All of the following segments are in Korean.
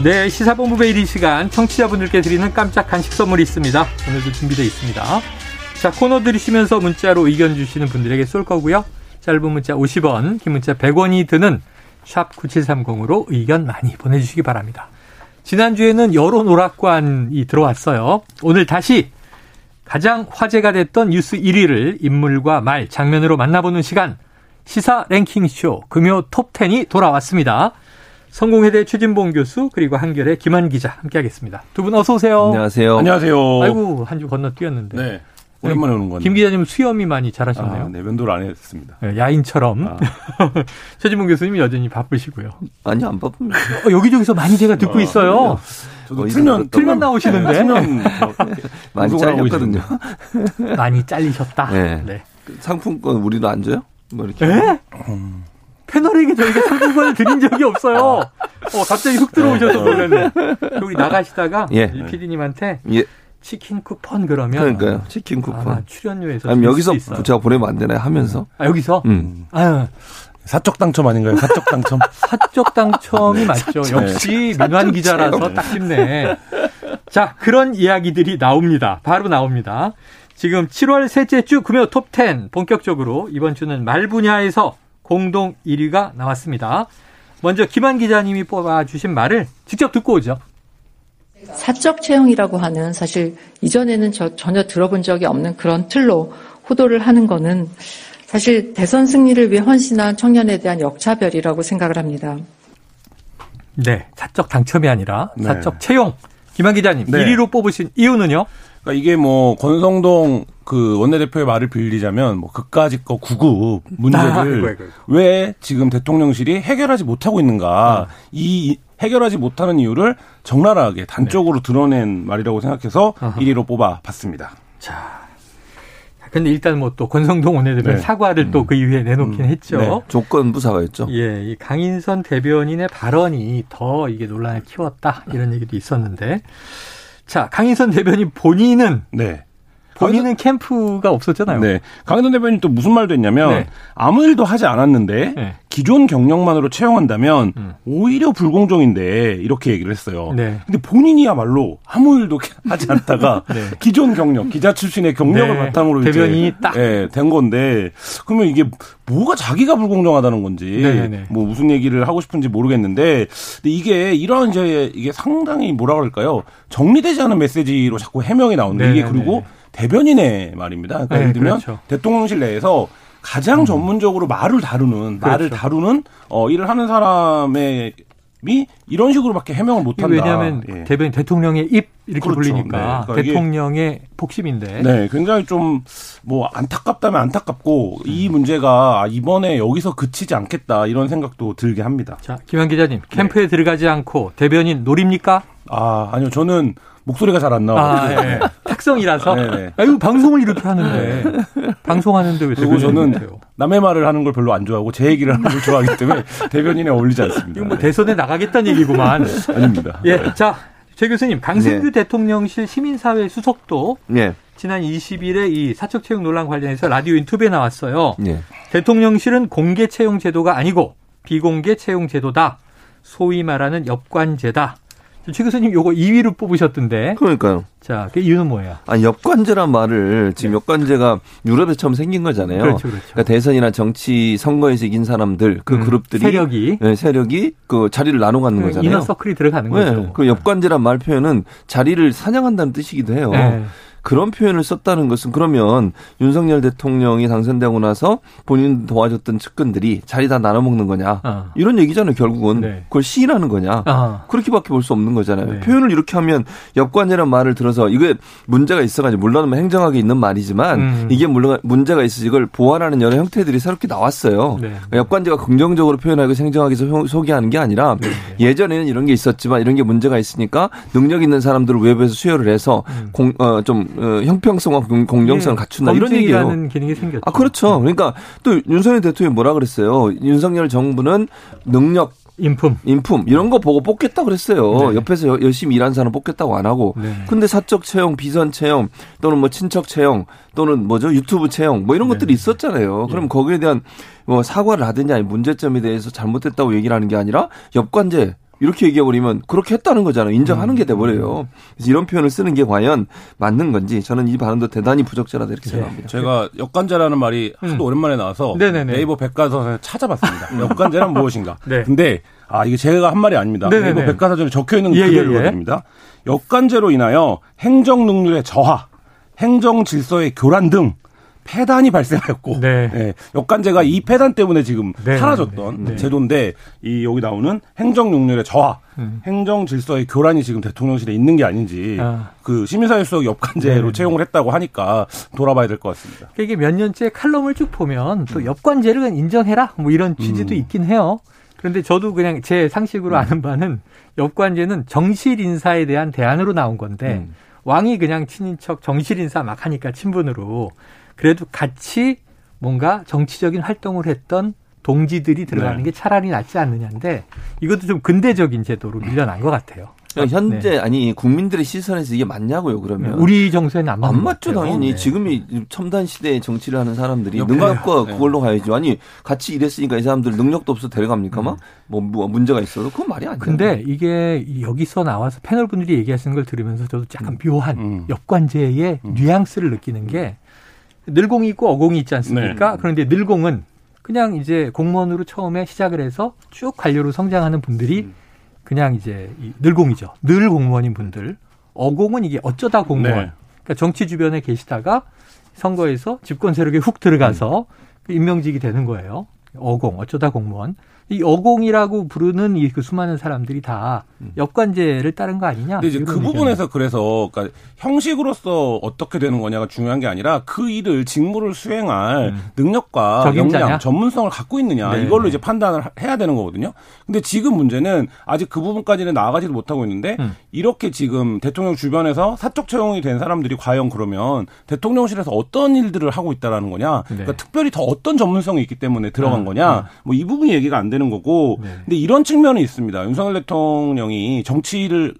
네, 시사본부 베일 이 시간 청취자분들께 드리는 깜짝 간식 선물이 있습니다. 오늘도 준비되어 있습니다. 자, 코너 들으시면서 문자로 의견 주시는 분들에게 쏠 거고요. 짧은 문자 50원, 긴 문자 100원이 드는 샵 9730으로 의견 많이 보내주시기 바랍니다. 지난주에는 여론 오락관이 들어왔어요. 오늘 다시 가장 화제가 됐던 뉴스 1위를 인물과 말, 장면으로 만나보는 시간, 시사 랭킹쇼 금요 톱10이 돌아왔습니다. 성공회대 최진봉 교수 그리고 한결의 김한 기자 함께하겠습니다. 두 분 어서 오세요. 안녕하세요. 안녕하세요. 아이고 한 주 건너 뛰었는데. 네. 오랜만에 오는 건데. 김 기자님 수염이 많이 자라셨나요? 아, 네, 면도를 안 했습니다. 네, 야인처럼. 아. 최진봉 교수님 여전히 바쁘시고요. 아니 안 바쁩니다. 어, 여기저기서 많이 제가 듣고 있어요. 저도 어, 틀면 틀면 나오시는데 틀면 뭐 많이 잘렸거든요. 많이 잘리셨다. 네. 네. 상품권 우리도 안 줘요? 뭐 이렇게. 에? 패널에게 저희가 상품권을 드린 적이 없어요. 어, 갑자기 훅 들어오셔서 놀랐네. 여기 나가시다가 예. 이 PD님한테 예. 치킨 쿠폰 그러면 그러니까요. 치킨 쿠폰. 아마 출연료에서 아니 줄 여기서. 제가 보내면 안 되나요? 하면서. 아, 여기서 음. 아유, 사적 당첨 아닌가요? 사적 당첨. 사적 당첨이 맞죠. 역시 민환 기자라서 딱 싶네. 자, 그런 이야기들이 나옵니다. 바로 나옵니다. 지금 7월 셋째 주 금요 톱10 본격적으로 이번 주는 말 분야에서 공동 1위가 나왔습니다. 먼저 김한 기자님이 뽑아주신 말을 직접 듣고 오죠. 사적 채용이라고 하는 사실 이전에는 저 전혀 들어본 적이 없는 그런 틀로 호도를 하는 거는 사실 대선 승리를 위해 헌신한 청년에 대한 역차별이라고 생각을 합니다. 네, 사적 당첨이 아니라 네. 사적 채용. 김한 기자님 네. 1위로 뽑으신 이유는요? 그러니까 이게 뭐 권성동 그 원내대표의 말을 빌리자면 뭐 그까짓 거 구급 아, 문제를 이거. 왜 지금 대통령실이 해결하지 못하고 있는가 어. 이 해결하지 못하는 이유를 적나라하게 단적으로 드러낸 말이라고 생각해서 네. 어허. 1위로 뽑아봤습니다. 근데 일단 뭐 또 권성동 원내대표 네. 사과를 또그 이후에 내놓긴 했죠. 네. 조건부 사과였죠. 예, 이 강인선 대변인의 발언이 더 이게 논란을 키웠다 이런 얘기도 있었는데, 자 강인선 대변인 본인은 네. 본인은 캠프가 없었잖아요. 네. 강현돈 대변인 또 무슨 말도 했냐면 네. 아무 일도 하지 않았는데 네. 기존 경력만으로 채용한다면 음. 오히려 불공정인데 이렇게 얘기를 했어요. 네. 근데 본인이야말로 아무 일도 하지 않다가 네. 기존 경력, 기자 출신의 경력을 네. 바탕으로 대변인이 이제 딱. 예, 된 건데 그러면 이게 뭐가 자기가 불공정하다는 건지 네네네. 뭐 무슨 얘기를 하고 싶은지 모르겠는데 근데 이게 이러한 이제 이게 상당히 뭐라 그럴까요? 정리되지 않은 메시지로 자꾸 해명이 나오는데 이게. 그리고 대변인의 말입니다. 그러니까 네, 예를 들면 그렇죠. 대통령실 내에서 가장 전문적으로 말을 다루는 말을 그렇죠. 다루는 어 일을 하는 사람의 이 이런 식으로밖에 해명을 못 한다. 왜냐하면 예. 대변인 대통령의 입 이렇게 그렇죠. 불리니까 네. 그러니까 대통령의 복심인데. 네, 굉장히 좀 뭐 안타깝다면 안타깝고 이 문제가 이번에 여기서 그치지 않겠다 이런 생각도 들게 합니다. 자 김한 기자님 캠프에 네. 들어가지 않고 대변인 노립니까? 아 아니요 저는 목소리가 잘 안 나와요. 아, 예. 특성이라서. 네네. 아유 방송을 이렇게 하는데 방송하는데 왜 그리고 저는 못해요? 남의 말을 하는 걸 별로 안 좋아하고 제 얘기를 하는 걸 좋아하기 때문에 대변인에 어울리지 않습니다. 이거 뭐 대선에 나가겠다는 얘기구만. 아닙니다. 예, 자, 최 교수님, 강승규 대통령실 시민사회 수석도 예. 지난 20일에 이 사적 채용 논란 관련해서 라디오 인터뷰에 나왔어요. 예. 대통령실은 공개 채용 제도가 아니고 비공개 채용 제도다. 소위 말하는 엽관제다. 최 교수님 요거 2위로 뽑으셨던데. 그러니까요. 자, 그 이유는 뭐예요? 아, 역관제란 말을 지금 역관제가 유럽에 처음 생긴 거잖아요. 네. 그렇죠, 그렇죠. 러니까 대선이나 정치 선거에서 이긴 사람들 그 음, 그룹들이 세력이 네, 세력이 그 자리를 나눠 갖는 거잖아요. 이너 서클이 들어가는 거죠. 네, 그 역관제란 말 표현은 자리를 사냥한다는 뜻이기도 해요. 네. 그런 표현을 썼다는 것은 그러면 윤석열 대통령이 당선되고 나서 본인 도와줬던 측근들이 자리 다 나눠 먹는 거냐 어. 이런 얘기잖아요. 결국은 네. 그걸 시인하는 거냐. 아, 그렇게밖에 볼 수 없는 거잖아요. 네. 표현을 이렇게 하면 역관이라는 말을 들어서 이게 문제가 있어가지고 물론 행정학에 있는 말이지만 음. 이게 물론 문제가 있어서 이걸 보완하는 여러 형태들이 새롭게 나왔어요. 네. 그러니까 역관제가 긍정적으로 표현하고 행정학에서 소- 소개하는 게 아니라 네. 예전에는 이런 게 있었지만 이런 게 문제가 있으니까 능력 있는 사람들을 외부에서 수혈을 해서 음. 공, 어, 좀 어, 형평성과 공- 공정성을 예, 갖춘다 이런 얘기예요. 기능이 생겼죠. 아 그렇죠. 그러니까 또 윤석열 대통령이 뭐라 그랬어요. 윤석열 정부는 능력 인품. 인품 이런 거 보고 뽑겠다 그랬어요. 네. 옆에서 여- 열심히 일한 사람 뽑겠다고 안 하고. 네. 근데 사적 채용, 비선 채용 또는 뭐 친척 채용 또는 뭐죠 유튜브 채용 뭐 이런 네. 것들이 있었잖아요. 그럼 거기에 대한 뭐 사과를 하든지 아니 문제점에 대해서 잘못됐다고 얘기를 하는 게 아니라 역관제 이렇게 얘기해 버리면 그렇게 했다는 거잖아요. 인정하는 게 돼버려요. 그래서 이런 표현을 쓰는 게 과연 맞는 건지 저는 이 발언도 대단히 부적절하다 이렇게 생각합니다. 제가 역관제라는 말이 하도 오랜만에 나와서 음. 네네네. 네이버 백과사전에 찾아봤습니다. 역관제란 무엇인가? 네. 근데 아 이게 제가 한 말이 아닙니다. 네네네. 네이버 백과사전에 적혀 있는 예, 그대로 예, 예. 읽어드립니다. 역관제로 인하여 행정 능률의 저하, 행정 질서의 교란 등 폐단이 발생하였고 네. 예, 역관제가 이 폐단 때문에 지금 네, 사라졌던 네, 네. 제도인데 이 여기 나오는 행정 능률의 저하, 음. 행정 질서의 교란이 지금 대통령실에 있는 게 아닌지 아. 그 시민사회 수석 역관제로 네네. 채용을 했다고 하니까 돌아봐야 될 것 같습니다. 그러니까 이게 몇 년째 칼럼을 쭉 보면 또 엽관제를 그냥 인정해라 뭐 이런 취지도 있긴 해요. 그런데 저도 그냥 제 상식으로 아는 바는 엽관제는 정실 인사에 대한 대안으로 나온 건데 왕이 그냥 친인척 정실 인사 막 하니까 친분으로 그래도 같이 뭔가 정치적인 활동을 했던 동지들이 들어가는 네. 게 차라리 낫지 않느냐인데 이것도 좀 근대적인 제도로 밀려난 것 같아요. 그러니까 현재 아니 국민들의 시선에서 이게 맞냐고요 네. 그러면. 우리 정서에는 안 맞는 안것 맞죠 같아요. 당연히 네. 지금이 첨단 시대에 정치를 하는 사람들이 능력과 네. 그걸로 가야죠 아니 같이 일했으니까 이 사람들 능력도 없어 데려갑니까 음. 막뭐 뭐 문제가 있어도 그건 말이 아니에요 근데 이게 여기서 나와서 패널 분들이 얘기하시는 걸 들으면서 저도 약간 묘한 음. 역관제의 뉘앙스를 느끼는 게 늘공이 있고 어공이 있지 않습니까? 네. 그런데 늘공은 그냥 이제 공무원으로 처음에 시작을 해서 쭉 관료로 성장하는 분들이 음. 그냥 이제 이 늘공이죠. 늘 공무원인 분들. 어공은 이게 어쩌다 공무원. 네. 그러니까 정치 주변에 계시다가 선거에서 집권 세력에 훅 들어가서 그 임명직이 되는 거예요. 어공, 어쩌다 공무원. 이 어공이라고 부르는 이 그 수많은 사람들이 다 역관제를 따른 거 아니냐? 근데 이제 그. 부분에서 그래서 그러니까 형식으로서 어떻게 되는 거냐가 중요한 게 아니라 그 일을 직무를 수행할 능력과 음. 적임자냐? 역량, 전문성을 갖고 있느냐 네. 이걸로 이제 판단을 하- 해야 되는 거거든요. 근데 지금 문제는 아직 그 부분까지는 나아가지도 못하고 있는데 음. 이렇게 지금 대통령 주변에서 사적 채용이 된 사람들이 과연 그러면 대통령실에서 어떤 일들을 하고 있다라는 거냐? 그러니까 특별히 더 어떤 전문성이 있기 때문에 들어간 네. 음, 거냐? 뭐이 부분이 얘기가 안 되는 거고. 네. 근데 이런 측면이 있습니다. 윤석열 대통령이 정치를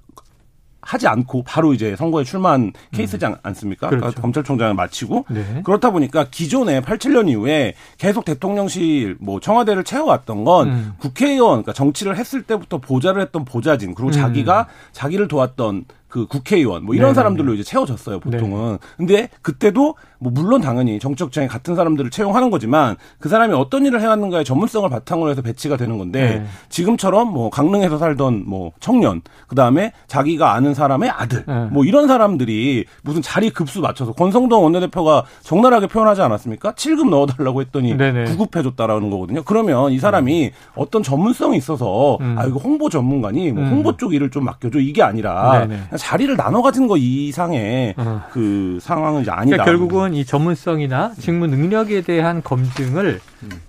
하지 않고 바로 이제 선거에 출마한 케이스지 않- 않습니까? 그렇죠. 그러니까 검찰총장을 마치고 네. 그렇다 보니까 기존에 87년 이후에 계속 대통령실 뭐 청와대를 채워왔던 건 음. 국회의원 그러니까 정치를 했을 때부터 보좌를 했던 보좌진 그리고 음. 자기가 자기를 도왔던 그 국회의원 뭐 이런 네네네. 사람들로 이제 채워졌어요 보통은 근데 그때도 뭐 물론 당연히 정치적 장애 같은 사람들을 채용하는 거지만 그 사람이 어떤 일을 해왔는가의 전문성을 바탕으로 해서 배치가 되는 건데 네. 지금처럼 뭐 강릉에서 살던 뭐 청년 그 다음에 자기가 아는 사람의 아들 네. 뭐 이런 사람들이 무슨 자리 급수 맞춰서 권성동 원내대표가 적나라하게 표현하지 않았습니까? 7급 넣어달라고 했더니 네네. 9급 해줬다라는 거거든요. 그러면 이 사람이 어떤 전문성이 있어서 음. 아 이거 홍보 전문가니 뭐 음. 홍보 쪽 일을 좀 맡겨줘 이게 아니라 자리를 나눠 가진 거 이상의 어. 그 상황은 이제 아니다. 그러니까 결국은 이 전문성이나 직무 능력에 대한 검증을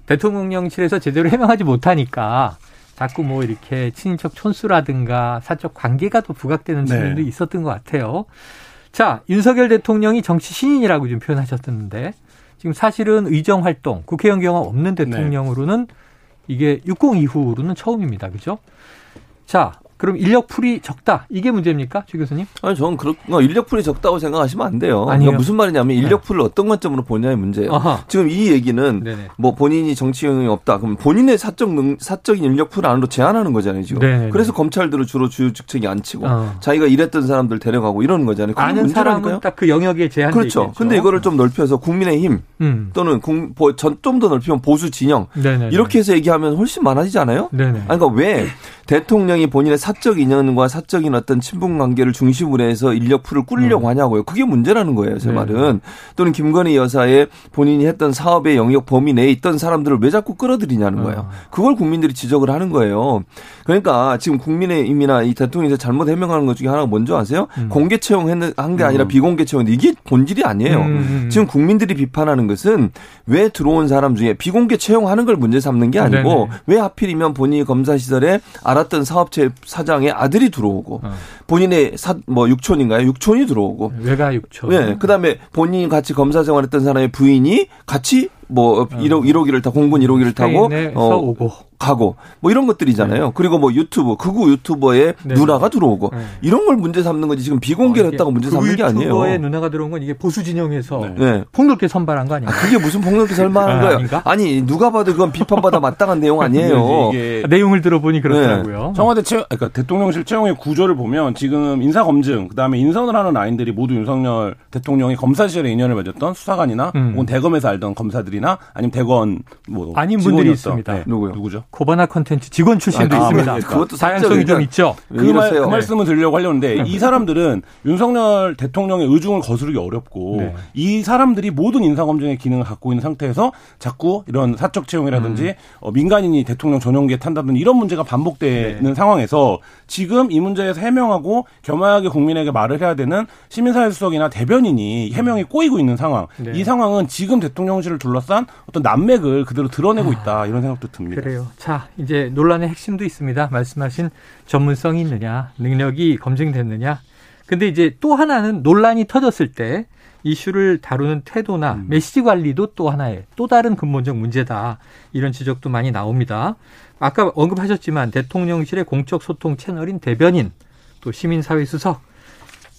대통령실에서 제대로 해명하지 못하니까 자꾸 뭐 이렇게 친인척 촌수라든가 사적 관계가 또 부각되는 네. 측면도 있었던 것 같아요. 자, 윤석열 대통령이 정치 신인이라고 좀 표현하셨었는데 지금 사실은 의정 활동, 국회의원 경험 없는 대통령으로는 이게 60 이후로는 처음입니다. 그죠? 자, 그럼 인력풀이 적다. 이게 문제입니까? 최 교수님? 아니 저는 그런 거 인력풀이 적다고 생각하시면 안 돼요. 아니요. 그러니까 무슨 말이냐면 인력풀을 어떤 관점으로 보냐의 문제예요. 아하. 지금 이 얘기는 네네. 뭐 본인이 정치 영향이 없다. 그럼 본인의 사적 능, 사적인 인력풀 안으로 제한하는 거잖아요, 지금. 네네네. 그래서 검찰들을 주로 주요 직책이 안 치고 어. 자기가 일했던 사람들 데려가고 이러는 거잖아요. 아는. 사람은 딱 그 영역에 제한돼 그렇죠. 있겠죠. 근데 이거를 좀 넓혀서 국민의힘 음. 또는 좀 더 넓히면 보수 진영 네네. 이렇게 해서 얘기하면 훨씬 많아지지 않아요? 네네. 아니, 그러니까 왜 대통령이 본인의 사적 인연과 사적인 어떤 친분 관계를 중심으로 해서 인력풀을 꾸리려고 하냐고요. 그게 문제라는 거예요, 제 음. 네. 말은. 또는 김건희 여사의 본인이 했던 사업의 영역 범위 내에 있던 사람들을 왜 자꾸 끌어들이냐는 거예요. 어. 그걸 국민들이 지적을 하는 거예요. 그러니까 지금 국민의힘이나 이 대통령이 잘못 해명하는 것 중에 하나가 뭔지 아세요? 공개 채용 한 게 아니라 비공개 채용인데 이게 본질이 아니에요. 음. 지금 국민들이 비판하는 것은 왜 들어온 사람 중에 비공개 채용하는 걸 문제 삼는 게 아니고 네네. 왜 하필이면 본인이 검사 시절에 알았던 사업체 사 장의 아들이 들어오고 어. 본인의 사, 뭐 육촌인가요? 육촌이 들어오고 외가 육촌. 네, 그다음에 본인이 같이 검사 생활했던 사람의 부인이 같이 뭐 1호 1호기를 타 공군 1호기를 타고 어. 어 오고. 가고 뭐 이런 것들이잖아요. 그리고 뭐 유튜브 극우 유튜버의 네. 누나가 들어오고 네. 이런 걸 문제 삼는 거지 지금 비공개를 했다고 문제 삼는 게 아니에요. 그 유튜버의 누나가 들어온 건 이게 보수 진영에서 네. 네. 폭넓게 선발한 거 아닌가? 그게 무슨 폭력이 설마하는 아, 거예요? 아닌가? 아니 누가 봐도 그건 비판받아 마땅한 내용 아니에요. 이게 내용을 들어보니 그렇더라고요. 청와대 채 그러니까 대통령실 채용의 구조를 보면 지금 인사 검증 그다음에 인선을 하는 라인들이 모두 윤석열 대통령이 검사 시절에 인연을 맺었던 수사관이나 음. 혹은 대검에서 알던 검사들이나 아니면 대검 뭐 아닌 분들이 있습니다. 네, 누구요? 누구죠? 코바나 컨텐츠 직원 출신도 아, 있습니다. 아, 그것도 다양성이 좀 있죠. 왜 그, 말, 이러세요? 그 말씀을 드리려고 하려는데 이 사람들은 윤석열 대통령의 의중을 거스르기 어렵고 네. 이 사람들이 모든 인사검증의 기능을 갖고 있는 상태에서 자꾸 이런 사적 채용이라든지 음. 어, 민간인이 대통령 전용기에 탄다든지 이런 문제가 반복되는 네. 상황에서 지금 이 문제에서 해명하고 겸허하게 국민에게 말을 해야 되는 시민사회 수석이나 대변인이 해명이 꼬이고 있는 상황. 네. 이 상황은 지금 대통령실을 둘러싼 어떤 난맥을 그대로 드러내고 있다 이런 생각도 듭니다. 그래요. 자, 이제 논란의 핵심도 있습니다. 말씀하신 전문성이 있느냐, 능력이 검증됐느냐. 근데 이제 또 하나는 논란이 터졌을 때 이슈를 다루는 태도나 음. 메시지 관리도 또 하나의 또 다른 근본적 문제다. 이런 지적도 많이 나옵니다. 아까 언급하셨지만 대통령실의 공적 소통 채널인 대변인, 또 시민사회 수석,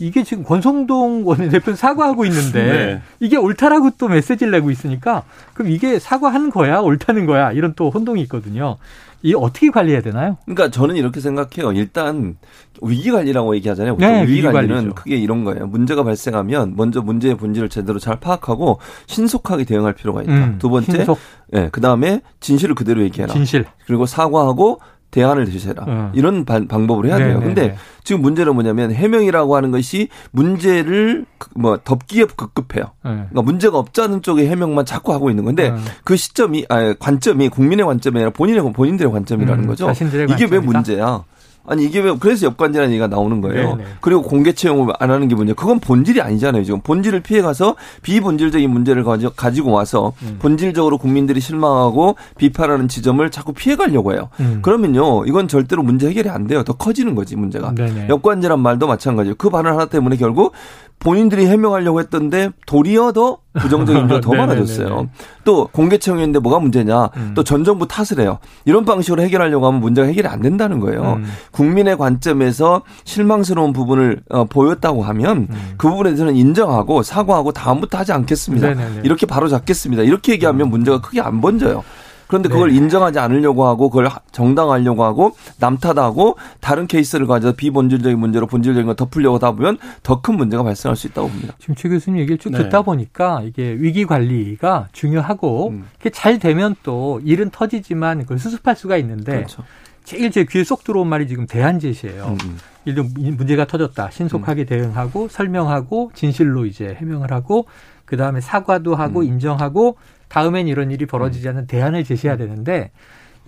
이게 지금 권성동 원내대표 사과하고 있는데 네. 이게 옳다라고 또 메시지를 내고 있으니까 그럼 이게 사과하는 거야 옳다는 거야 이런 또 혼동이 있거든요. 이 어떻게 관리해야 되나요? 그러니까 저는 이렇게 생각해요. 일단 위기 관리라고 얘기하잖아요. 네, 위기 위기 관리는 관리죠. 크게 이런 거예요. 문제가 발생하면 먼저 문제의 본질을 제대로 잘 파악하고 신속하게 대응할 필요가 있다. 음, 두 번째, 신속, 예, 그 다음에 진실을 그대로 얘기해라. 진실. 그리고 사과하고 대안을 제시해라. 음. 이런 반- 방법을 해야 네, 돼요. 네, 근데 네. 지금 문제는 뭐냐면 해명이라고 하는 것이 문제를 그- 뭐 덮기에 급급해요. 네. 그러니까 문제가 없자는 쪽의 해명만 자꾸 하고 있는 건데 음. 그 시점이 아 관점이 국민의 관점이 아니라 본인의 본인들의 관점이라는 음, 거죠. 이게 왜 관점이다. 문제야? 아니 이게 왜 그래서 역관제라는 얘기가 나오는 거예요. 네네. 그리고 공개 채용을 안 하는 게 문제. 그건 본질이 아니잖아요. 지금 본질을 피해 가서 비본질적인 문제를 가지- 가지고 와서 음. 본질적으로 국민들이 실망하고 비판하는 지점을 자꾸 피해 가려고 해요. 음. 그러면요, 이건 절대로 문제 해결이 안 돼요. 더 커지는 거지 문제가. 네네. 역관제란 말도 마찬가지예요. 그 발언 하나 때문에 결국 본인들이 해명하려고 했던데 도리어 더 부정적인 게더 네네네네. 많아졌어요. 또 공개 채용인데 뭐가 문제냐? 음. 또전 정부 탓을 해요. 이런 방식으로 해결하려고 하면 문제가 해결이 안 된다는 거예요. 음. 국민의 관점에서 실망스러운 부분을 어, 보였다고 하면 음. 그 부분에 대해서는 인정하고 사과하고 다음부터 하지 않겠습니다. 네네네. 음. 이렇게 바로 잡겠습니다. 이렇게 얘기하면 문제가 크게 안 번져요. 그런데 그걸 네. 인정하지 않으려고 하고 그걸 하- 정당화하려고 하고 남탓하고 다른 케이스를 가져서 비본질적인 문제로 본질적인 걸 덮으려고 하다 보면 더 큰 문제가 발생할 수 있다고 봅니다. 지금 최 교수님 얘기를 쭉 네. 듣다 보니까 이게 위기 관리가 중요하고 음. 그게 잘 되면 또 일은 터지지만 그걸 수습할 수가 있는데 그렇죠. 제일 제 귀에 쏙 들어온 말이 지금 대안 제시예요. 음, 음. 들면 문제가 터졌다. 신속하게 대응하고 설명하고 진실로 이제 해명을 하고 그 다음에 사과도 하고 음. 인정하고 다음엔 이런 일이 벌어지지 않는 대안을 제시해야 되는데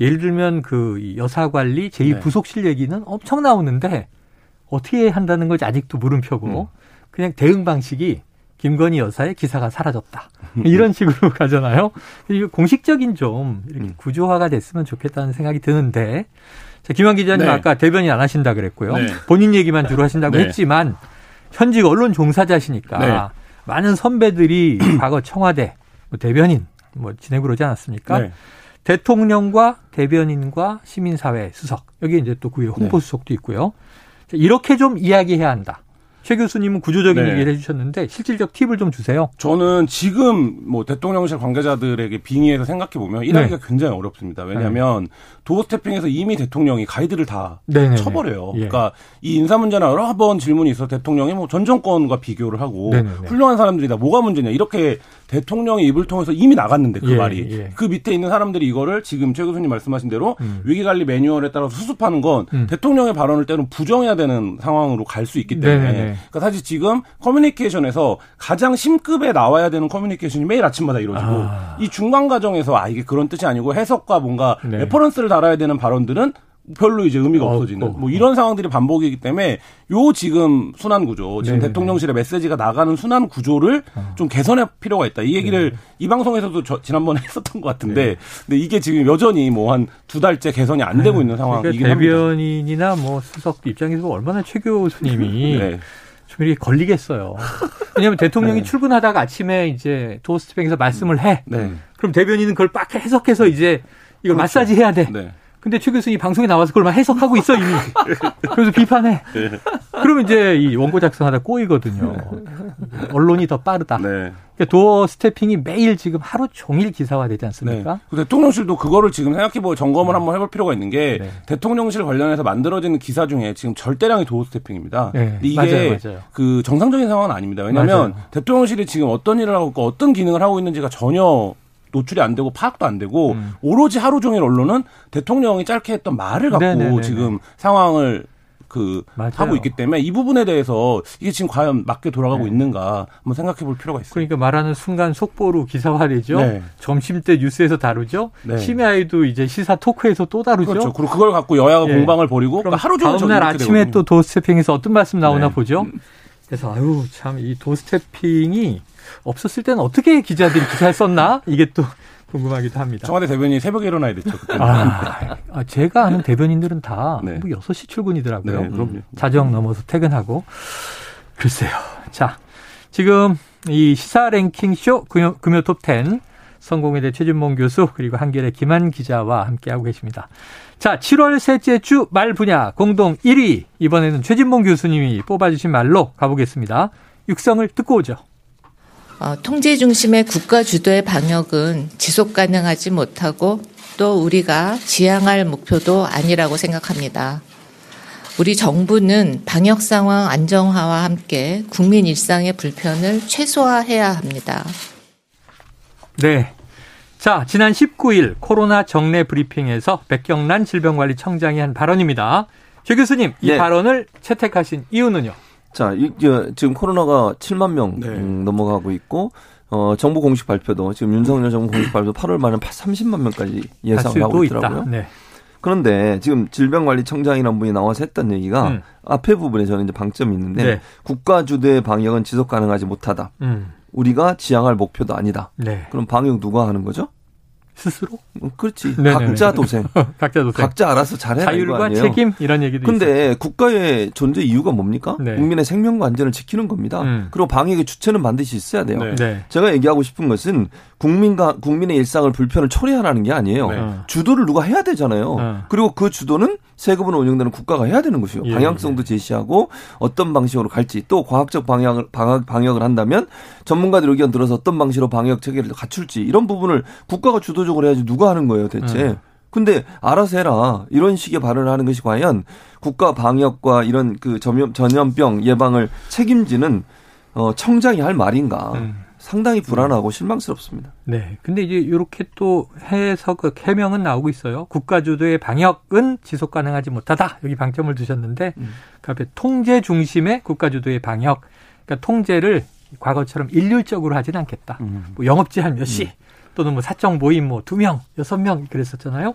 예를 들면 그이 여사 관리 제2 네. 부속실 얘기는 엄청 나오는데 어떻게 한다는 건지 아직도 물음표고 그냥 대응 방식이 김건희 여사의 기사가 사라졌다. 이런 식으로 가잖아요. 이거 공식적인 좀 이렇게 음. 구조화가 됐으면 좋겠다는 생각이 드는데 자, 김한 기자님 네. 아까 대변인 안 하신다 그랬고요. 네. 본인 얘기만 주로 하신다고 네. 했지만 현직 언론 종사자시니까 네. 많은 선배들이 과거 청와대 뭐 대변인 뭐 지내고 그러지 않았습니까? 네. 대통령과 대변인과 시민사회 수석 여기 이제 또 그에 홍보 수석도 있고요. 자, 이렇게 좀 이야기해야 한다. 최 교수님은 구조적인 네. 얘기를 해주셨는데 실질적 팁을 좀 주세요. 저는 지금 뭐 대통령실 관계자들에게 빙의해서 생각해 보면 일하기가 굉장히 어렵습니다. 왜냐하면 doorstepping에서 이미 대통령이 가이드를 다 네네네. 쳐버려요. 예. 그러니까 이 인사 문제나 여러 번 질문이 있어 대통령이 뭐 전 정권과 비교를 하고 네네네. 훌륭한 사람들이다 뭐가 문제냐 이렇게 대통령의 입을 통해서 이미 나갔는데 그 예, 말이 예. 그 밑에 있는 사람들이 이거를 지금 최 교수님 말씀하신 대로 음. 위기관리 매뉴얼에 따라서 수습하는 건 음. 대통령의 발언을 때로는 부정해야 되는 상황으로 갈 수 있기 때문에 네네네. 그러니까 사실 지금 커뮤니케이션에서 가장 심급에 나와야 되는 커뮤니케이션이 매일 아침마다 이루어지고 아. 이 중간 과정에서 아 이게 그런 뜻이 아니고 해석과 뭔가 네. reference를 달아야 되는 발언들은 별로 이제 의미가. 없어지는 뭐 이런 상황들이 반복이기 때문에 요 지금 순환 구조 지금 네네네. 대통령실의 메시지가 나가는 순환 구조를 좀 개선할 필요가 있다. 이 얘기를 이 방송에서도 저 지난번에 했었던 것 같은데 근데 이게 지금 여전히 뭐 한 두 달째 개선이 안 되고 있는 상황이긴 그러니까 합니다. 대변인이나 뭐 수석 입장에서 얼마나 최 교수님이 네. 좀 이렇게 걸리겠어요. 왜냐하면 대통령이 출근하다가 아침에 이제 도어스태핑에서 말씀을 해. 네. 그럼 대변인은 그걸 빡 해석해서 이제 이걸 마사지 해야 돼. 네. 근데 최 교수님이 방송에 나와서 그걸 막 해석하고 있어 이미. 그래서 비판해. 그러면 이제 이 원고 작성하다 꼬이거든요. 언론이 더 빠르다. 네. 그러니까 도어 스태핑이 매일 지금 하루 종일 기사화되지 네. 않습니까? 그 대통령실도 그거를 지금 생각해보고 점검을 한번 해볼 필요가 있는 게 네. 대통령실 관련해서 만들어지는 기사 중에 지금 절대량이 도어 스태핑입니다. 네. 이게 맞아요, 맞아요. 그 정상적인 상황은 아닙니다. 왜냐하면 맞아요. 대통령실이 지금 어떤 일을 하고 있고 어떤 기능을 하고 있는지가 전혀 노출이 안 되고 파악도 안 되고 음. 오로지 하루 종일 언론은 대통령이 짧게 했던 말을 갖고 네네네네. 지금 상황을 그 맞아요. 하고 있기 때문에 이 부분에 대해서 이게 지금 과연 맞게 돌아가고 있는가 한번 생각해 볼 필요가 있습니다. 그러니까 말하는 순간 속보로 기사화되죠. 네. 점심 때 뉴스에서 다루죠. 네. 심야에도 이제 시사 토크에서 또 다루죠. 그렇죠. 그리고 그걸 갖고 여야가 예. 공방을 벌이고 그러니까 하루 종일 다음날 저는 이렇게 아침에 되거든요. 또 도스태핑에서 어떤 말씀 나오나 네. 보죠. 그래서 아유 참 이 도스태핑이 없었을 때는 어떻게 기자들이 기사를 썼나 이게 또 궁금하기도 합니다. 청와대 대변인이 새벽에 일어나야 됐죠. 아, 아, 제가 아는 대변인들은 다 네. 뭐 6시 출근이더라고요. 네, 그럼요. 자정 넘어서 퇴근하고. 글쎄요. 자, 지금 이 시사 랭킹 쇼 금요, 금요 톱10 성공회대 최진봉 교수 그리고 한결의 김한 기자와 함께하고 계십니다. 자, 7월 셋째 주 말 분야 공동 1위 이번에는 최진봉 교수님이 뽑아주신 말로 가보겠습니다. 육성을 듣고 오죠. 어, 통제 중심의 국가 주도의 방역은 지속 가능하지 못하고 또 우리가 지향할 목표도 아니라고 생각합니다. 우리 정부는 방역 상황 안정화와 함께 국민 일상의 불편을 최소화해야 합니다. 네. 자, 지난 19일 코로나 정례 브리핑에서 백경란 질병관리청장이 한 발언입니다. 최 교수님, 이 네. 발언을 채택하신 이유는요? 자, 이, 저, 지금 코로나가 7만 명 네. 음, 넘어가고 있고, 어, 정부 공식 발표도 지금 윤석열 정부 공식 발표 8월 말에 30만 명까지 갈 예상을 하고. 있더라고요. 네. 그런데 지금 질병관리청장이라는 분이 나와서 했던 얘기가 음. 앞에 부분에 저는 이제 방점이 있는데 네. 국가 주도의 방역은 지속 가능하지 못하다. 음. 우리가 지향할 목표도 아니다. 네. 그럼 방역 누가 하는 거죠? 스스로? 어, 그렇지. 네네네. 각자 도생. 각자 도생. 각자 알아서 잘해라 자율과. 책임 이런 얘기도. 근데 국가의 존재 이유가 뭡니까? 네. 국민의 생명과 안전을 지키는 겁니다. 음. 그리고 방역의 주체는 반드시 있어야 돼요. 네. 네. 제가 얘기하고 싶은 것은 국민과 국민의 일상을 불편을 초래하라는 게 아니에요. 네. 어. 주도를 누가 해야 되잖아요. 어. 그리고 그 주도는 세금으로 운영되는 국가가 해야 되는 것이요. 예, 방향성도 제시하고 어떤 방식으로 갈지 또 과학적 방향을 방역, 방역을 한다면 전문가들 의견 들어서 어떤 방식으로 방역 체계를 갖출지 이런 부분을 국가가 주도적으로 해야지 누가 하는 거예요, 대체. 음. 근데 알아서 해라 이런 식의 발언을 하는 것이 과연 국가 방역과 이런 그 전염, 전염병 예방을 책임지는 어, 청장이 할 말인가 음. 상당히 불안하고 실망스럽습니다. 네. 근데 이제 이렇게 또 해석 그 해명은 나오고 있어요. 국가 주도의 방역은 지속 가능하지 못하다. 여기 방점을 두셨는데 음. 그 앞에 통제 중심의 국가 주도의 방역. 그러니까 통제를 과거처럼 일률적으로 하진 않겠다. 음. 뭐 영업 제한 몇 시. 또는 뭐 사적 모임 뭐 두 명, 여섯 명 그랬었잖아요.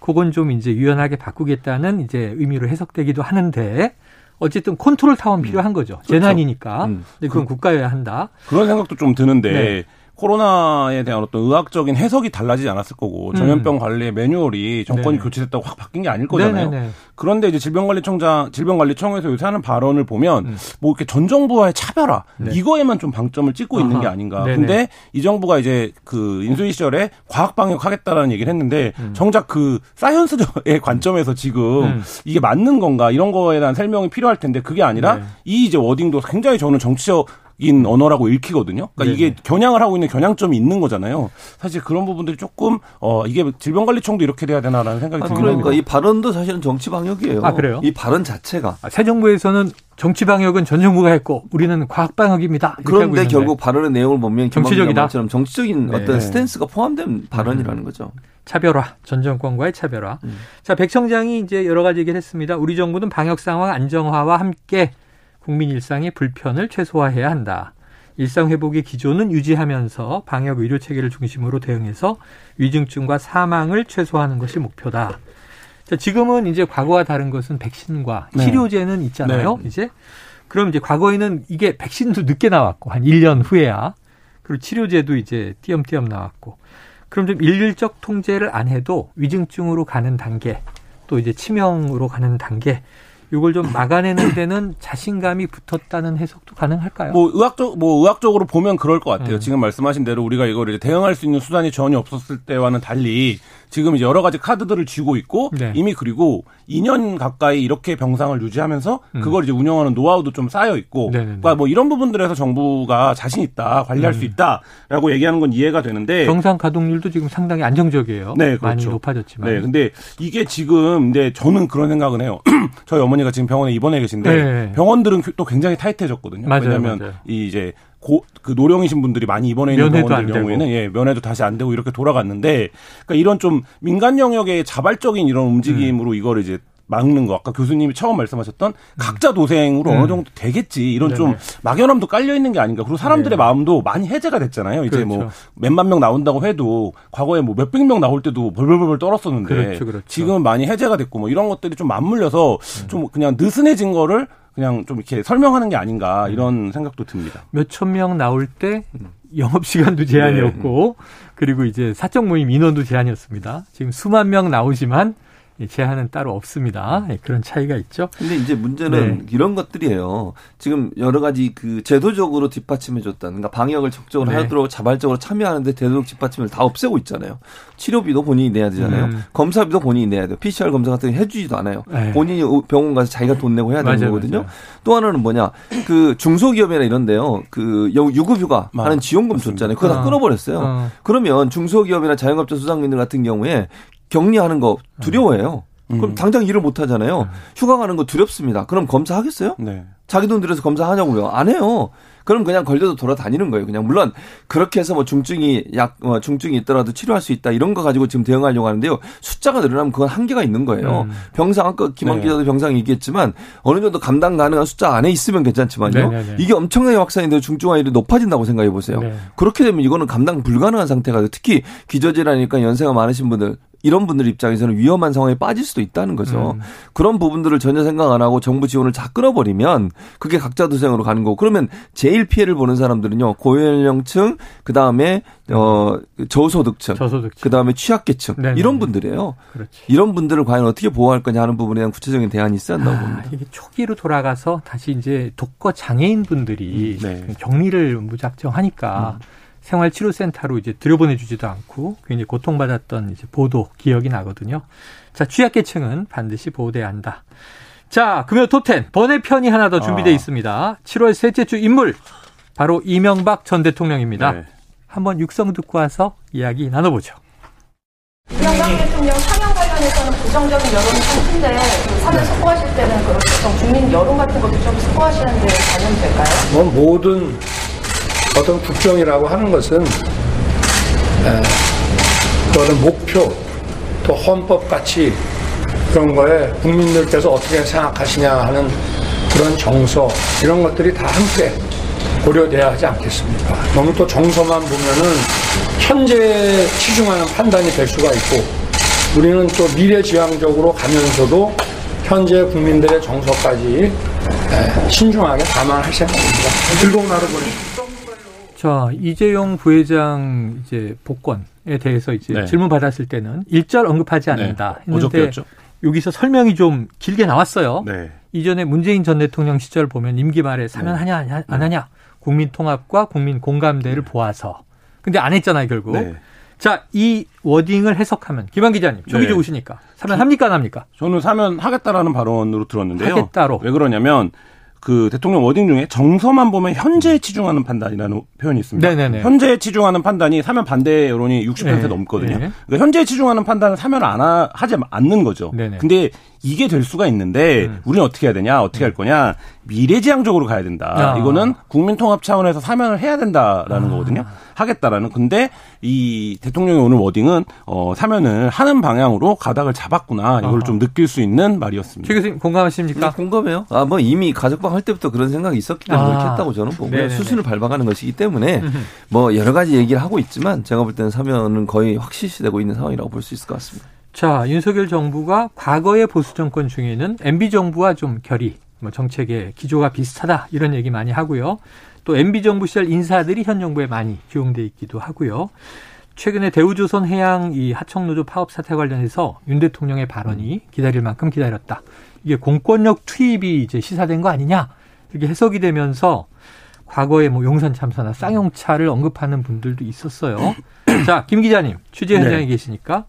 그건 좀 이제 유연하게 바꾸겠다는 이제 의미로 해석되기도 하는데 어쨌든 컨트롤 타워는 필요한 거죠. 재난이니까. 음. 근데 그건 국가여야 한다. 그런 생각도 좀 드는데 네. 코로나에 대한 어떤 의학적인 해석이 달라지지 않았을 거고 음. 전염병 관리의 매뉴얼이 정권이 네. 교체됐다고 확 바뀐 게 아닐 거잖아요. 네네네. 그런데 이제 질병관리청장 질병관리청에서 요새 하는 발언을 보면 음. 뭐 이렇게 전 정부와의 차별화 네. 이거에만 좀 방점을 찍고 있는 아하. 게 아닌가. 네네. 근데 이 정부가 이제 그 인수위 시절에 과학 방역 하겠다라는 얘기를 했는데 정작 그 science의 관점에서 지금 음. 이게 맞는 건가 이런 거에 대한 설명이 필요할 텐데 그게 아니라 네. 이 이제 wording도 굉장히 저는 정치적 인 언어라고 읽히거든요. 그러니까 네네. 이게 겨냥을 하고 있는 겨냥점이 있는 거잖아요. 사실 그런 부분들이 조금 어 이게 질병관리청도 이렇게 돼야 되나라는 생각이 아, 들긴 그러니까. 이 발언도 사실은 정치 방역이에요. 아, 그래요? 이 발언 자체가. 아, 새 정부에서는 정치 방역은 전 정부가 했고 우리는 과학 방역입니다. 그런데. 결국 발언의 내용을 보면 정치적이다. 처럼 정치적인 네. 어떤 스탠스가 포함된 발언이라는 거죠. 차별화, 전 정권과의 차별화. 음. 자, 백 청장이 이제 여러 가지 얘기를 했습니다. 우리 정부는 방역 상황 안정화와 함께 국민 일상의 불편을 최소화해야 한다. 일상 회복의 기조는 유지하면서 방역 의료 체계를 중심으로 대응해서 위중증과 사망을 최소화하는 것이 목표다. 자, 지금은 이제 과거와 다른 것은 백신과 네. 치료제는 있잖아요. 네. 이제 그럼 이제 과거에는 이게 백신도 늦게 나왔고 한 1년 후에야 그리고 치료제도 이제 띄엄띄엄 나왔고 그럼 좀 일률적 통제를 안 해도 위중증으로 가는 단계 또 이제 치명으로 가는 단계 이걸 좀 막아내는 데는 자신감이 붙었다는 해석도 가능할까요? 뭐 의학적 뭐 의학적으로 보면 그럴 것 같아요. 음. 지금 말씀하신 대로 우리가 이걸 대응할 수 있는 수단이 전혀 없었을 때와는 달리 지금 이제 여러 가지 카드들을 쥐고 있고 네. 이미 그리고 2년 가까이 이렇게 병상을 유지하면서 음. 그걸 이제 운영하는 노하우도 좀 쌓여 있고 네네네. 그러니까 뭐 이런 부분들에서 정부가 자신 있다 관리할 음. 수 있다라고 얘기하는 건 이해가 되는데 병상 가동률도 지금 상당히 안정적이에요. 네, 많이 그렇죠. 높아졌지만. 네, 근데 이게 지금 근데 저는 그런 생각은 해요. 저희 어머니가 지금 병원에 입원해 계신데 네. 병원들은 또 굉장히 타이트해졌거든요. 맞아요, 왜냐하면 맞아요. 이 이제 고, 그 노령이신 분들이 많이 입원해 있는 병원들. 경우에는 예, 면회도 다시 안 되고 이렇게 돌아갔는데 그러니까 이런 좀 민간 영역의 자발적인 이런 움직임으로 음. 이거를 이제 막는 거 아까 교수님이 처음 말씀하셨던 각자 도생으로 음. 어느 정도 되겠지 이런 좀 네네. 막연함도 깔려 있는 게 아닌가 그리고 사람들의 네. 마음도 많이 해제가 됐잖아요 이제 뭐 그렇죠. 몇만 명 나온다고 해도 과거에 뭐 몇백 명 나올 때도 벌벌벌 떨었었는데 그렇죠, 그렇죠. 지금은 많이 해제가 됐고 뭐 이런 것들이 좀 맞물려서 음. 좀 그냥 느슨해진 거를 그냥 좀 이렇게 설명하는 게 아닌가 이런 생각도 듭니다. 몇천 명 나올 때 영업 시간도 제한이었고 그리고 이제 사적 모임 인원도 제한이었습니다. 지금 수만 명 나오지만 이 제한은 따로 없습니다. 예, 그런 차이가 있죠. 근데 이제 문제는 네. 이런 것들이에요. 지금 여러 가지 그 제도적으로 뒷받침해 줬다는 그러니까 방역을 적극적으로 네. 하도록 자발적으로 참여하는데 제도적 뒷받침을 다 없애고 있잖아요. 치료비도 본인이 내야 되잖아요. 음. 검사비도 본인이 내야 돼요. PCR 검사 같은 거 해주지도 않아요. 네. 본인이 병원 가서 자기가 돈 내고 해야 되는 맞아요, 거거든요. 맞아요. 또 하나는 뭐냐 그 중소기업이나 이런데요. 그 여- 유급휴가 맞- 하는 지원금 맞습니다. 줬잖아요. 그거 다 어. 끊어버렸어요. 어. 그러면 중소기업이나 자영업자 소상공인들 같은 경우에 격리하는 거 두려워해요. 그럼 음. 당장 일을 못 하잖아요. 휴가 가는 거 두렵습니다. 그럼 검사하겠어요? 네. 자기 돈 들여서 검사하냐고요? 안 해요. 그럼 그냥 걸려도 돌아다니는 거예요. 그냥 물론 그렇게 해서 뭐 중증이 약 어, 중증이 있더라도 치료할 수 있다 이런 거 가지고 지금 대응하려고 하는데요. 숫자가 늘어나면 그건 한계가 있는 거예요. 음. 병상 아까 김한 네. 기자도 병상이 얘기했지만 어느 정도 감당 가능한 숫자 안에 있으면 괜찮지만요. 네네네. 이게 엄청나게 확산인데 중증화율이 높아진다고 생각해 보세요. 네. 그렇게 되면 이거는 감당 불가능한 상태가 돼요. 특히 기저질환이니까 연세가 많으신 분들 이런 분들 입장에서는 위험한 상황에 빠질 수도 있다는 거죠. 음. 그런 부분들을 전혀 생각 안 하고 정부 지원을 다 끊어버리면 그게 각자 도생으로 가는 거고 그러면 제일 피해를 보는 사람들은요 고연령층 그 다음에 어 저소득층 저소득층. 그 다음에 취약계층 네네네. 이런 분들이에요. 그렇지. 이런 분들을 과연 어떻게 보호할 거냐 하는 부분에 대한 구체적인 대안이 있어야 한다고 아, 봅니다. 이게 초기로 돌아가서 다시 이제 독거 장애인 분들이 네. 격리를 무작정 하니까 생활치료센터로 이제 들여보내주지도 않고 굉장히 고통받았던 이제 보도 기억이 나거든요. 자, 취약계층은 반드시 보호돼야 한다. 자, 금요 톱10 번외 편이 하나 더 준비되어 아. 있습니다. 7월 셋째 주 인물 바로 이명박 전 대통령입니다. 네. 한번 육성 듣고 와서 이야기 나눠보죠. 이명박 대통령 사면 관련해서는 부정적인 여론이 좀 큰데 그 사면 선포하실 때는 그런 국민 여론 같은 것도 좀 선포하시는데 반영이 될까요? 뭐 모든 어떤 국정이라고 하는 것은 에, 그거는 목표 또 헌법 가치 그런 거에 국민들께서 어떻게 생각하시냐 하는 그런 정서 이런 것들이 다 함께 고려돼야 하지 않겠습니까? 너무 또 정서만 보면은 현재에 치중하는 판단이 될 수가 있고 우리는 또 미래지향적으로 가면서도 현재 국민들의 정서까지 에, 신중하게 감안할 생각입니다. 즐거운 하루 보내십시오. 자, 이재용 부회장 이제 복권에 대해서 이제 네. 질문 받았을 때는 일절 언급하지 않는다 네. 했는데. 여기서 설명이 좀 길게 나왔어요. 네. 이전에 문재인 전 대통령 시절 보면 임기 말에 사면하냐 안 하냐- 안 하냐 국민 통합과 국민 공감대를 보아서 근데 안 했잖아요 결국. 네. 자, 이 워딩을 해석하면 김한 기자님 쪽이 네. 좋으시니까 사면 합니까 안 합니까? 저는 사면 하겠다라는 발언으로 들었는데요. 하겠다로. 왜 그러냐면 그 대통령 워딩 중에 정서만 보면 현재에 치중하는 판단이라는 표현이 있습니다. 네네네. 현재에 치중하는 판단이 사면 반대 여론이 60% 네. 넘거든요. 네. 그러니까 현재에 치중하는 판단은 사면을 안 하, 하지 않는 거죠. 네네. 근데 이게 될 수가 있는데 음. 우리는 어떻게 해야 되냐? 어떻게 할 거냐? 미래지향적으로 가야 된다. 아. 이거는 국민 통합 차원에서 사면을 해야 된다라는 아. 거거든요. 하겠다라는. 근데 이 대통령의 오늘 워딩은 어 사면을 하는 방향으로 가닥을 잡았구나. 이걸 아하. 좀 느낄 수 있는 말이었습니다. 최 교수님 공감하십니까? 네, 공감해요. 아, 뭐 이미 가족방 할 때부터 그런 생각이 있었기 때문에 아. 그렇게 했다고 저는 보고요. 네네네. 수순을 밟아가는 것이기 때문에 뭐 여러 가지 얘기를 하고 있지만 제가 볼 때는 사면은 거의 확실시되고 있는 상황이라고 볼 수 있을 것 같습니다. 자, 윤석열 정부가 과거의 보수 정권 중에는 MB 정부와 좀 결이, 뭐 정책의 기조가 비슷하다 이런 얘기 많이 하고요. 또 MB 정부 시절 인사들이 현 정부에 많이 기용돼 있기도 하고요. 최근에 대우조선 해양 이 하청노조 파업 사태 관련해서 윤 대통령의 발언이 기다릴 만큼 기다렸다. 이게 공권력 투입이 이제 시사된 거 아니냐 이렇게 해석이 되면서 과거에 뭐 용산 참사나 쌍용차를 언급하는 분들도 있었어요. 자, 김 기자님 취재 현장에 네. 계시니까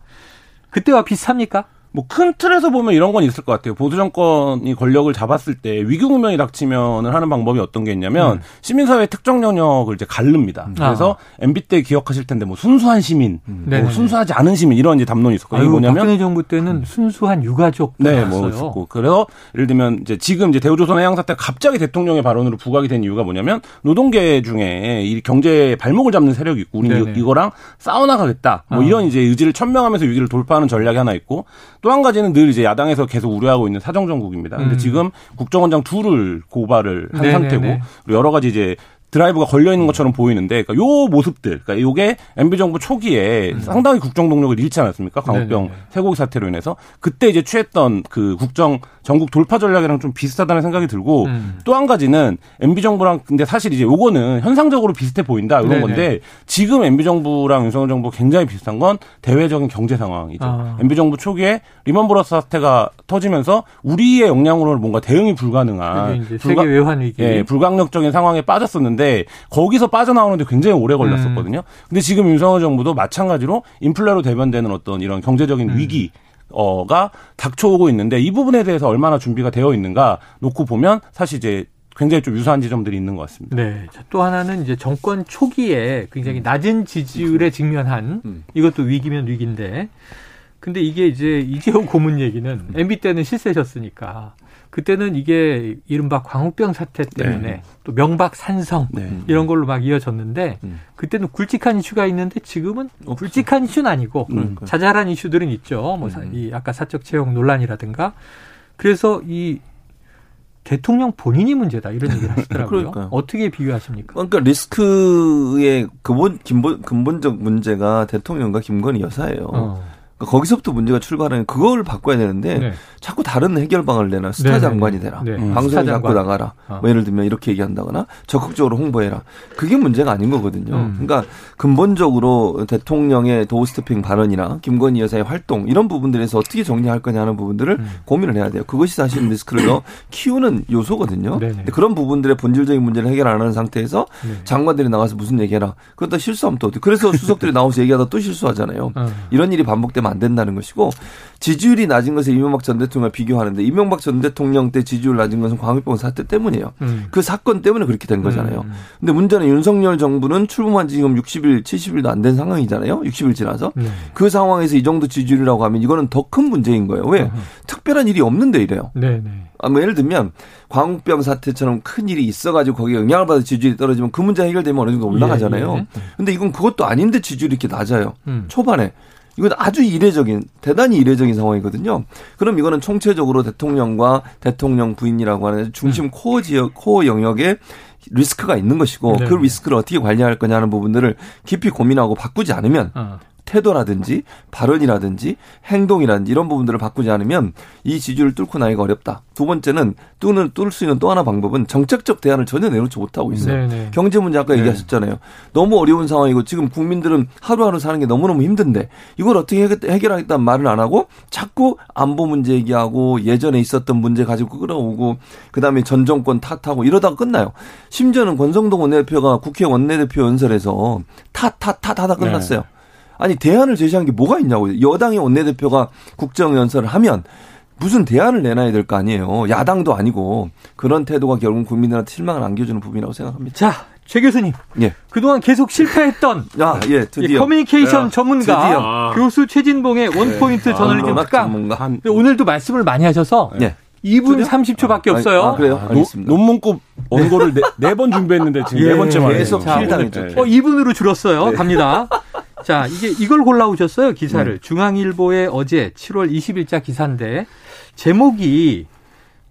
그때와 비슷합니까? 뭐 큰 틀에서 보면 이런 건 있을 것 같아요. 보수 정권이 권력을 잡았을 때 위기 국면이 닥치면을 하는 방법이 어떤 게 있냐면 음. 시민사회 특정 영역을 이제 갈릅니다. 음. 그래서 아. MB 때 기억하실 텐데 뭐 순수한 시민, 음. 뭐 순수하지 않은 시민 이런 이제 담론이 이게 뭐냐면 박근혜 정부 때는 음. 순수한 유가족 네, 뭐 있었고 그래서 예를 들면 이제 지금 이제 대우조선 해양 사태 갑자기 대통령의 발언으로 부각이 된 이유가 뭐냐면 노동계 중에 이 경제 발목을 잡는 세력이 있고 우리는 이거랑 싸워 나가겠다. 뭐 아. 이런 이제 의지를 천명하면서 위기를 돌파하는 전략이 하나 있고 또 한 가지는 늘 이제 야당에서 계속 우려하고 있는 사정정국입니다. 근데 음. 지금 국정원장 둘을 고발을 한 네네네. 상태고 여러 가지 이제 드라이브가 걸려 있는 것처럼 보이는데 그러니까 요 모습들 그러니까 요게 MB 정부 초기에 음. 상당히 국정 동력을 잃지 않았습니까? 광우병 쇠고기 사태로 인해서 그때 이제 취했던 그 국정 전국 돌파 전략이랑 좀 비슷하다는 생각이 들고 음. 또한 가지는 MB 정부랑 근데 사실 이제 요거는 현상적으로 비슷해 보인다 이런 네네. 건데 지금 MB 정부랑 윤석열 정부 굉장히 비슷한 건 대외적인 경제 상황이죠. 아. MB 정부 초기에 리먼 브러스 사태가 터지면서 우리의 역량으로는 뭔가 대응이 불가능한 불가, 세계 외환 위기 예, 불강력적인 상황에 빠졌었는데 거기서 빠져나오는데 굉장히 오래 걸렸었거든요. 음. 근데 지금 윤석열 정부도 마찬가지로 인플레로 대변되는 어떤 이런 경제적인 음. 위기 어가 닥쳐오고 있는데 이 부분에 대해서 얼마나 준비가 되어 있는가 놓고 보면 사실 이제 굉장히 좀 유사한 지점들이 있는 것 같습니다. 네. 또 하나는 이제 정권 초기에 굉장히 낮은 지지율에 직면한 음. 이것도 위기면 위기인데 근데 이게 이제 이재호 고문 얘기는 MB 때는 실세셨으니까 그때는 이게 이른바 광우병 사태 때문에 네. 또 명박 산성 네. 이런 걸로 막 이어졌는데 음. 그때는 굵직한 이슈가 있는데 지금은 없어. 굵직한 이슈는 아니고 음. 자잘한 이슈들은 있죠. 뭐 음. 이 아까 사적 채용 논란이라든가 그래서 이 대통령 본인이 문제다 이런 얘기를 하시더라고요. 어떻게 비교하십니까? 그러니까 리스크의 근본 근본 근본 적 문제가 대통령과 김건희 여사예요. 어. 그러니까 거기서부터 문제가 출발하는 그걸 바꿔야 되는데 네. 자꾸 다른 해결 방을 내놔 스타 네, 네 장관이 네. 되라 네. 음. 방송에 자꾸 나가라 어. 뭐 예를 들면 이렇게 얘기한다거나 적극적으로 홍보해라 그게 문제가 아닌 거거든요 음. 그러니까 근본적으로 대통령의 doorstepping 발언이나 김건희 여사의 활동 이런 부분들에서 어떻게 정리할 거냐 하는 부분들을 음. 고민을 해야 돼요 그것이 사실 리스크를 더 키우는 요소거든요 그런 부분들의 본질적인 문제를 해결 안 하는 상태에서 장관들이 나가서 무슨 얘기해라 그것도 실수하면 또 어떻게 그래서 수석들이 나와서 얘기하다 또 실수하잖아요 어. 이런 일이 반복되면 안 된다는 것이고 지지율이 낮은 것에 이명박 전 대통령과 비교하는데 이명박 전 대통령 때 지지율 낮은 것은 광우병 사태 때문이에요. 음. 그 사건 때문에 그렇게 된 거잖아요. 음. 근데 문제는 윤석열 정부는 출범한 지 지금 60일, 70일도 안 된 상황이잖아요. 60일 지나서. 음. 그 상황에서 이 정도 지지율이라고 하면 이거는 더 큰 문제인 거예요. 왜? 특별한 일이 없는데 이래요. 네, 네. 아, 뭐 예를 들면 광우병 사태처럼 큰 일이 있어가지고 거기에 영향을 받아 지지율이 떨어지면 그 문제 해결되면 어느 정도 올라가잖아요. 예, 예. 근데 이건 그것도 아닌데 지지율이 이렇게 낮아요. 음. 초반에. 이건 아주 이례적인 대단히 이례적인 상황이거든요. 그럼 이거는 총체적으로 대통령과 대통령 부인이라고 하는 중심 음. 코어 지역 코어 영역에 리스크가 있는 것이고 네. 그 리스크를 어떻게 관리할 거냐 하는 부분들을 깊이 고민하고 바꾸지 않으면 어. 태도라든지 발언이라든지 행동이라든지 이런 부분들을 바꾸지 않으면 이 지지율을 뚫고 나기가 어렵다. 두 번째는 뚫는 뚫을 수 있는 또 하나 방법은 정책적 대안을 전혀 내놓지 못하고 있어요. 네네. 네. 경제 문제 아까 네. 얘기하셨잖아요. 너무 어려운 상황이고 지금 국민들은 하루하루 사는 게 너무너무 힘든데 이걸 어떻게 해결하겠다는 말을 안 하고 자꾸 안보 문제 얘기하고 예전에 있었던 문제 가지고 끌어오고 그다음에 전 정권 탓하고 이러다가 끝나요. 심지어는 권성동 원내대표가 국회 원내대표 연설에서 탓 탓 탓 하다 끝났어요. 네. 아니 대안을 제시한 게 뭐가 있냐고 여당의 원내대표가 국정연설을 하면 무슨 대안을 내놔야 될 거 아니에요. 야당도 아니고 그런 태도가 결국 국민들한테 실망을 안겨주는 부분이라고 생각합니다. 자, 최 교수님. 예. 그동안 계속 실패했던 아, 예, 드디어. 커뮤니케이션 야, 전문가 드디어. 교수 최진봉의 네. 원포인트 네. 저널리즘 특강. 아, 오늘도 말씀을 많이 하셔서 네. 2분 30초밖에 아, 없어요. 아, 그래요? 알겠습니다. 논문급 원고를 네 번 준비했는데 지금 네 예, 번째 만에 계속 필당했죠. 어, 2분으로 줄었어요. 네. 갑니다. 자, 이게 이걸 골라오셨어요, 기사를. 음. 중앙일보의 어제 7월 20일자 기사인데, 제목이,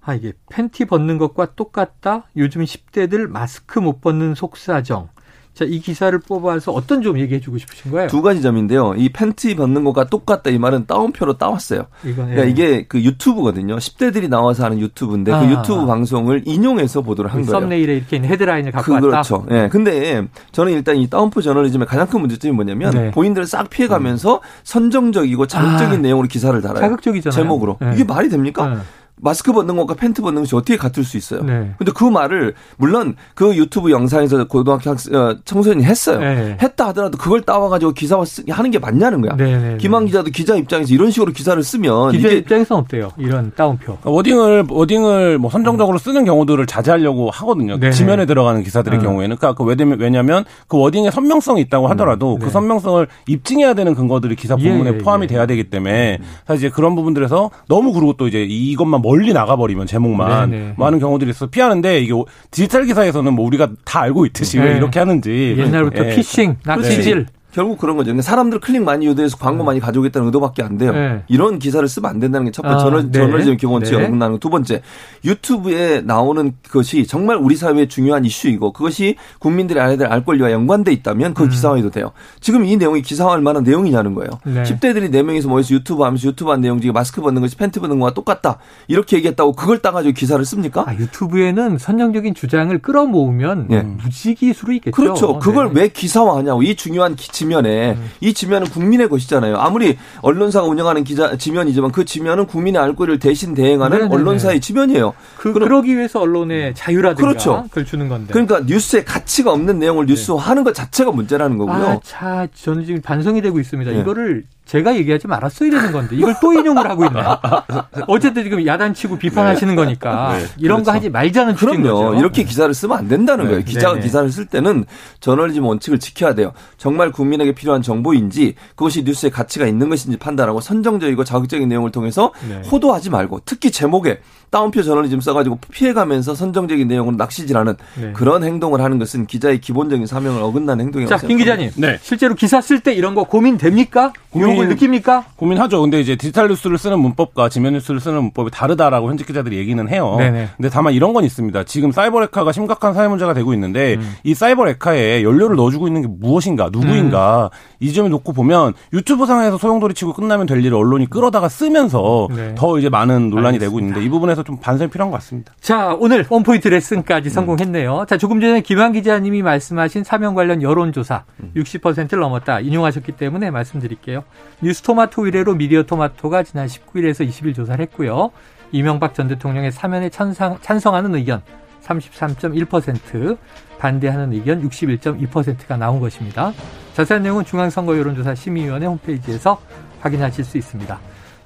아, 이게 팬티 벗는 것과 똑같다? 요즘 10대들 마스크 못 벗는 속사정. 자, 이 기사를 뽑아서 어떤 점 얘기해 주고 싶으신 거예요? 두 가지 점인데요. 이 팬티 벗는 것과 똑같다 이 말은 따옴표로 따왔어요. 이건, 예. 그러니까 이게 그 유튜브거든요. 10대들이 나와서 하는 유튜브인데 아. 그 유튜브 방송을 인용해서 보도를 한그 거예요. thumbnail에 이렇게 헤드라인을 갖고 그, 왔다. 그렇죠. 예. 근데 저는 일단 이 따옴표 저널리즘의 가장 큰 문제점이 뭐냐면 네. 본인들을 싹 피해 가면서 선정적이고 자극적인 아. 내용으로 기사를 달아요. 자극적이잖아요. 제목으로. 네. 이게 말이 됩니까? 네. 마스크 벗는 것과 팬티 벗는 것이 어떻게 같을 수 있어요? 네. 근데 그 말을 물론 그 유튜브 영상에서 고등학교 학생, 어, 청소년이 했어요. 네. 했다 하더라도 그걸 따와가지고 기사화 쓰, 하는 게 맞냐는 거야. 네, 네, 네. 김한 기자도 기자 입장에서 이런 식으로 기사를 쓰면 기자 이게 입장에서는 어때요? 이런 따옴표. 그러니까 wording을 wording을 뭐 선정적으로 쓰는 경우들을 자제하려고 하거든요. 네네. 지면에 들어가는 기사들의 어. 경우에는 그러니까 그 왜냐면 그 워딩에 선명성이 있다고 하더라도 네. 그 선명성을 입증해야 되는 근거들이 기사 예, 본문에 예, 포함이 예. 돼야 되기 때문에 사실 이제 그런 부분들에서 너무 그리고 또 이제 이것만 멀리 나가버리면 제목만 네네. 많은 경우들이 있어 서 피하는데 이게 디지털 기사에서는 뭐 우리가 다 알고 있듯이 왜 네. 이렇게 하는지 옛날부터 예. 피싱, 낚시질. 결국 그런 거죠. 사람들 클릭 많이 유도해서 광고 많이 가져오겠다는 의도밖에 안 돼요. 네. 이런 기사를 쓰면 안 된다는 게 첫 번째 아, 저널, 네. 저널리즘 기본칙에 네. 어긋나는 거. 두 번째 유튜브에 나오는 것이 정말 우리 사회의 중요한 이슈이고 그것이 국민들이 알아야 될 알 권리와 연관돼 있다면 음. 그건 기사화해도 돼요. 지금 이 내용이 기사화할 만한 내용이냐는 거예요. 네. 10대들이 4명이서 모여서 유튜브 하면서 유튜브 한 내용 중에 마스크 벗는 것이 팬티 벗는 거와 똑같다. 이렇게 얘기했다고 그걸 따가지고 기사를 씁니까? 아, 유튜브에는 선정적인 주장을 끌어모으면 예. 무지기수로 있겠죠. 그렇죠. 그걸 네. 왜 기사화하냐고. 이 중요한 기- 지면에 이 지면은 국민의 것이잖아요. 아무리 언론사가 운영하는 기자 지면이지만 그 지면은 국민의 알 권리를 대신 대행하는 네네네. 언론사의 지면이에요. 그, 그럼- 그러기 위해서 언론의 자유라든가 그렇죠. 그걸 주는 건데. 그러니까 뉴스에 가치가 없는 내용을 뉴스화하는 것 자체가 문제라는 거고요. 아, 차, 저는 지금 반성이 되고 있습니다. 예. 이거를 제가 얘기하지 말았어야 되는 건데 이걸 또 인용을 하고 있네. 어쨌든 지금 야단치고 비판하시는 거니까 이런 거 하지 말자는 그럼요. 거죠. 이렇게 기사를 쓰면 안 된다는 거예요. 기자가 네네. 기사를 쓸 때는 저널리즘 원칙을 지켜야 돼요. 정말 국민에게 필요한 정보인지 그것이 뉴스의 가치가 있는 것인지 판단하고 선정적이고 자극적인 내용을 통해서 네. 호도하지 말고 특히 제목에 따옴표 저널리즘 써가지고 피해가면서 선정적인 내용으로 낚시질하는 네. 그런 행동을 하는 것은 기자의 기본적인 사명을 어긋나는 행동이라고 자, 김 생각합니다. 기자님. 네. 실제로 기사 쓸 때 이런 거 고민됩니까? 고민- 느낍니까? 고민하죠. 근데 이제 디지털 뉴스를 쓰는 문법과 지면 뉴스를 쓰는 문법이 다르다라고 현직 기자들이 얘기는 해요. 네네. 근데 다만 이런 건 있습니다. 지금 사이버 레카가 심각한 사회 문제가 되고 있는데 음. 이 사이버 레카에 연료를 넣어주고 있는 게 무엇인가, 누구인가 음. 이 점을 놓고 보면 유튜브 상에서 소용돌이 치고 끝나면 될 일을 언론이 끌어다가 쓰면서 네. 더 이제 많은 논란이 되고 알겠습니다. 있는데 이 부분에서 좀 반성이 필요한 것 같습니다. 자, 오늘 원포인트 레슨까지 성공했네요. 자, 조금 전에 김한 기자님이 말씀하신 사명 관련 여론조사 60%를 넘었다 인용하셨기 때문에 말씀드릴게요. 뉴스토마토 의뢰로 미디어 토마토가 지난 19일에서 20일 조사를 했고요. 이명박 전 대통령의 사면에 찬성, 찬성하는 의견 33.1%, 반대하는 의견 61.2%가 나온 것입니다. 자세한 내용은 중앙선거 여론조사 심의위원회 홈페이지에서 확인하실 수 있습니다.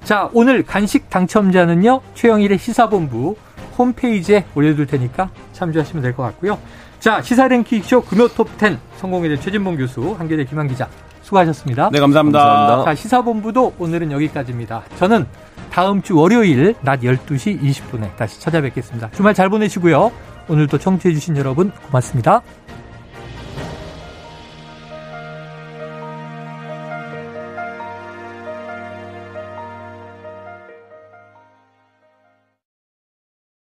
자, 오늘 간식 당첨자는요, 최영일의 시사본부 홈페이지에 올려둘 테니까 참조하시면 될 것 같고요. 자, 시사랭킹쇼 금요 톱10 성공회대 최진봉 교수, 한겨레 김한 기자, 수고하셨습니다. 네, 감사합니다. 감사합니다. 자, 시사본부도 오늘은 여기까지입니다. 저는 다음 주 월요일 낮 12시 20분에 다시 찾아뵙겠습니다. 주말 잘 보내시고요. 오늘도 청취해주신 여러분 고맙습니다.